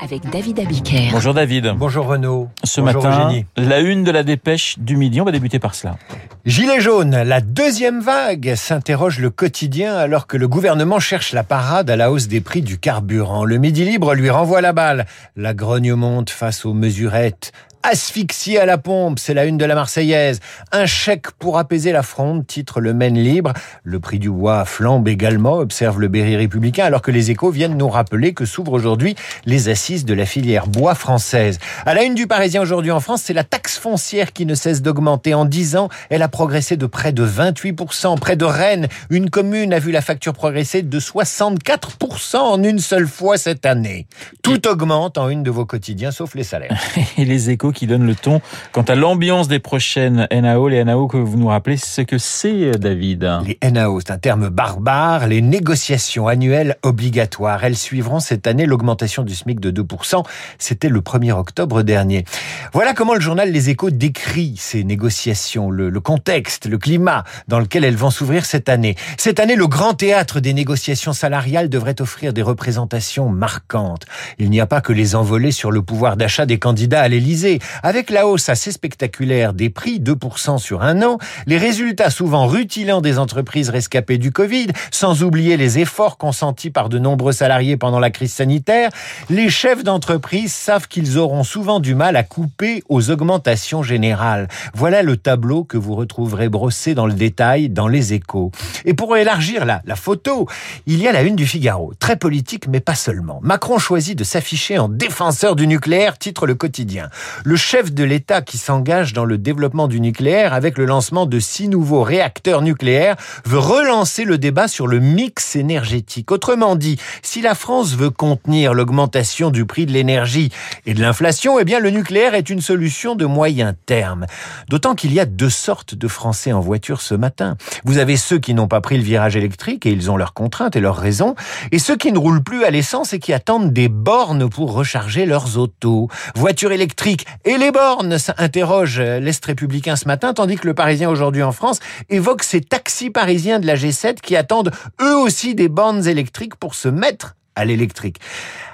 avec David Abiker. Bonjour David. Bonjour Renaud. Ce Bonjour matin, Eugénie. la une de la dépêche du midi, on va débuter par cela. Gilet jaune, la deuxième vague s'interroge le quotidien alors que le gouvernement cherche la parade à la hausse des prix du carburant. Le Midi Libre lui renvoie la balle. La grogne monte face aux mesurettes. Asphyxie à la pompe, c'est la une de la Marseillaise. Un chèque pour apaiser la fronde, titre le Maine Libre. Le prix du bois flambe également, observe le Berry républicain, alors que les échos viennent nous rappeler que s'ouvrent aujourd'hui les assises de la filière bois française. À la une du Parisien aujourd'hui en France, c'est la taxe foncière qui ne cesse d'augmenter. En 10 ans, elle a progressé de près de 28%. Près de Rennes, une commune a vu la facture progresser de 64% en une seule fois cette année. Tout augmente en une de vos quotidiens, sauf les salaires. Et les échos qui donnent le ton quant à l'ambiance des prochaines NAO. Les NAO que vous nous rappelez ce que c'est, David. Les NAO, c'est un terme barbare, les négociations annuelles obligatoires. Elles suivront cette année l'augmentation du SMIC de 2%. C'était le 1er octobre dernier. Voilà comment le journal Les Échos décrit ces négociations, le, contexte, le climat dans lequel elles vont s'ouvrir cette année. Cette année, le grand théâtre des négociations salariales devrait offrir des représentations marquantes. Il n'y a pas que les envolées sur le pouvoir d'achat des candidats à l'Élysée. Avec la hausse assez spectaculaire des prix, 2% sur un an, les résultats souvent rutilants des entreprises rescapées du Covid, sans oublier les efforts consentis par de nombreux salariés pendant la crise sanitaire, les chefs d'entreprise savent qu'ils auront souvent du mal à couper aux augmentations générales. Voilà le tableau que vous retrouverez brossé dans le détail dans les échos. Et pour élargir la, la photo, il y a la une du Figaro, très politique mais pas seulement. Macron choisit de s'afficher en défenseur du nucléaire, titre le quotidien le chef de l'État qui s'engage dans le développement du nucléaire avec le lancement de six nouveaux réacteurs nucléaires veut relancer le débat sur le mix énergétique. Autrement dit, si la France veut contenir l'augmentation du prix de l'énergie et de l'inflation, eh bien le nucléaire est une solution de moyen terme. D'autant qu'il y a deux sortes de Français en voiture ce matin. Vous avez ceux qui n'ont pas pris le virage électrique et ils ont leurs contraintes et leurs raisons, et ceux qui ne roulent plus à l'essence et qui attendent des bornes pour recharger leurs autos. Voiture électrique et les bornes interroge l'Est républicain ce matin, tandis que le Parisien aujourd'hui en France évoque ces taxis parisiens de la G7 qui attendent eux aussi des bornes électriques pour se mettre à l'électrique.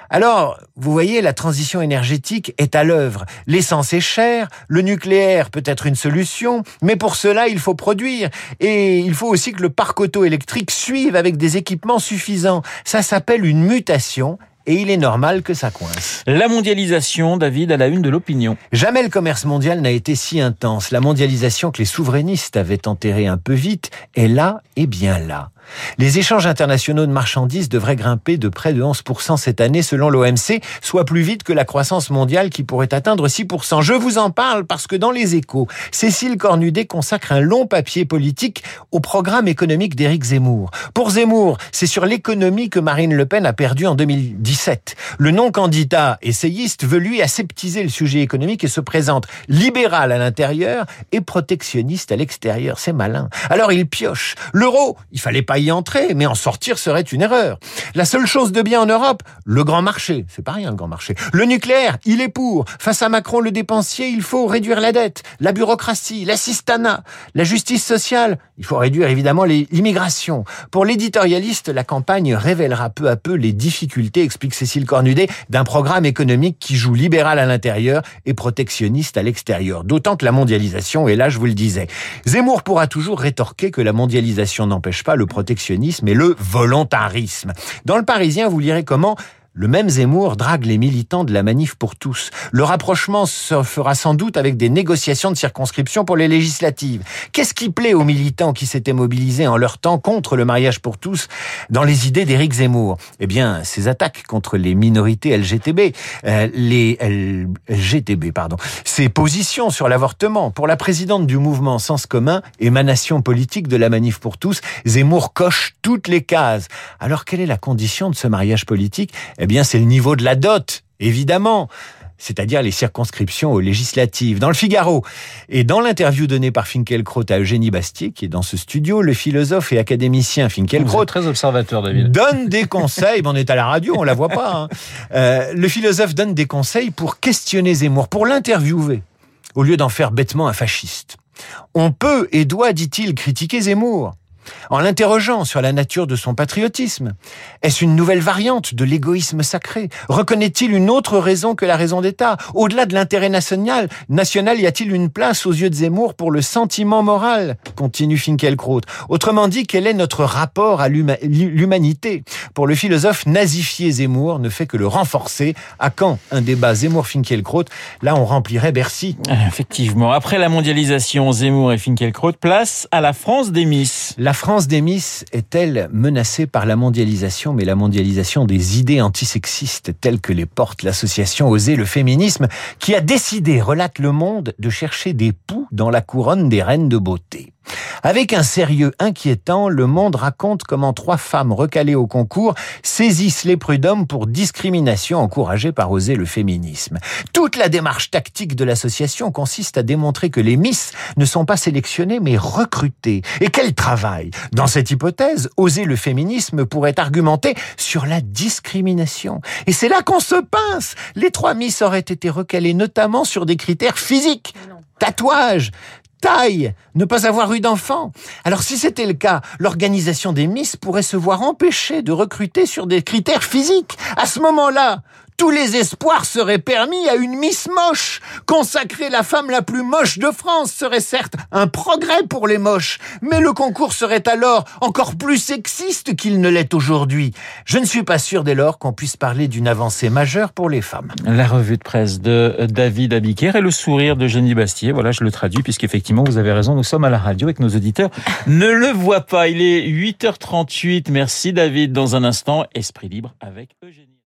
Alors, vous voyez, la transition énergétique est à l'œuvre. L'essence est chère, le nucléaire peut être une solution, mais pour cela, il faut produire. Et il faut aussi que le parc auto électrique suive avec des équipements suffisants. Ça s'appelle une mutation et il est normal que ça coince. La mondialisation, David, à la une de l'opinion. Jamais le commerce mondial n'a été si intense. La mondialisation que les souverainistes avaient enterrée un peu vite est là et bien là. Les échanges internationaux de marchandises devraient grimper de près de 11% cette année selon l'OMC, soit plus vite que la croissance mondiale qui pourrait atteindre 6%. Je vous en parle parce que dans les échos, Cécile Cornudet consacre un long papier politique au programme économique d'Éric Zemmour. Pour Zemmour, c'est sur l'économie que Marine Le Pen a perdu en 2017. Le non-candidat essayiste veut lui aseptiser le sujet économique et se présente libéral à l'intérieur et protectionniste à l'extérieur. C'est malin. Alors il pioche. L'euro, il fallait pas y entrer, mais en sortir serait une erreur. La seule chose de bien en Europe, le grand marché. C'est pas rien, le grand marché. Le nucléaire, il est pour. Face à Macron, le dépensier, il faut réduire la dette, la bureaucratie, l'assistanat, la justice sociale. Il faut réduire évidemment l'immigration. Pour l'éditorialiste, la campagne révélera peu à peu les difficultés, explique Cécile Cornudet, d'un programme économique qui joue libéral à l'intérieur et protectionniste à l'extérieur. D'autant que la mondialisation, et là je vous le disais, Zemmour pourra toujours rétorquer que la mondialisation n'empêche pas le protectionnisme et le volontarisme. Dans le Parisien, vous lirez comment le même Zemmour drague les militants de la manif pour tous. Le rapprochement se fera sans doute avec des négociations de circonscription pour les législatives. Qu'est-ce qui plaît aux militants qui s'étaient mobilisés en leur temps contre le mariage pour tous dans les idées d'Éric Zemmour? Eh bien, ces attaques contre les minorités LGTB, euh, les LGTB, pardon, ces positions sur l'avortement pour la présidente du mouvement Sens commun, émanation politique de la manif pour tous, Zemmour coche toutes les cases. Alors, quelle est la condition de ce mariage politique? Eh bien, c'est le niveau de la dot, évidemment c'est-à-dire les circonscriptions aux législatives. Dans le Figaro et dans l'interview donnée par Finkielkraut à Eugénie Bastier, qui est dans ce studio, le philosophe et académicien Finkielkraut très observateur, David. donne des conseils. on est à la radio, on la voit pas. Hein. Euh, le philosophe donne des conseils pour questionner Zemmour, pour l'interviewer, au lieu d'en faire bêtement un fasciste. On peut et doit, dit-il, critiquer Zemmour, en l'interrogeant sur la nature de son patriotisme. Est-ce une nouvelle variante de l'égoïsme sacré? Reconnaît-il une autre raison que la raison d'État? Au-delà de l'intérêt national, national, y a-t-il une place aux yeux de Zemmour pour le sentiment moral? Continue Finkielkraut. Autrement dit, quel est notre rapport à l'humanité? Pour le philosophe, nazifier Zemmour ne fait que le renforcer. À quand un débat Zemmour-Finkielkraut Là, on remplirait Bercy. Effectivement. Après la mondialisation, Zemmour et Finkielkraut, place à la France des Miss. France des Miss est-elle menacée par la mondialisation, mais la mondialisation des idées antisexistes telles que les porte l'association Oser le féminisme, qui a décidé, relate le monde, de chercher des poux dans la couronne des reines de beauté. Avec un sérieux inquiétant, le monde raconte comment trois femmes recalées au concours saisissent les prud'hommes pour discrimination encouragée par oser le féminisme. Toute la démarche tactique de l'association consiste à démontrer que les Miss ne sont pas sélectionnées mais recrutées et qu'elles travaillent. Dans cette hypothèse, oser le féminisme pourrait argumenter sur la discrimination. Et c'est là qu'on se pince. Les trois Miss auraient été recalées notamment sur des critères physiques tatouage, taille, ne pas avoir eu d'enfant. Alors si c'était le cas, l'organisation des Miss pourrait se voir empêchée de recruter sur des critères physiques. À ce moment-là, tous les espoirs seraient permis à une Miss moche. Consacrer la femme la plus moche de France serait certes un progrès pour les moches, mais le concours serait alors encore plus sexiste qu'il ne l'est aujourd'hui. Je ne suis pas sûr dès lors qu'on puisse parler d'une avancée majeure pour les femmes. La revue de presse de David Abiker et le sourire de Jenny Bastier. Voilà, je le traduis puisqu'effectivement, vous avez raison, nous sommes à la radio avec nos auditeurs ne le voient pas. Il est 8h38. Merci David. Dans un instant, Esprit libre avec Eugénie.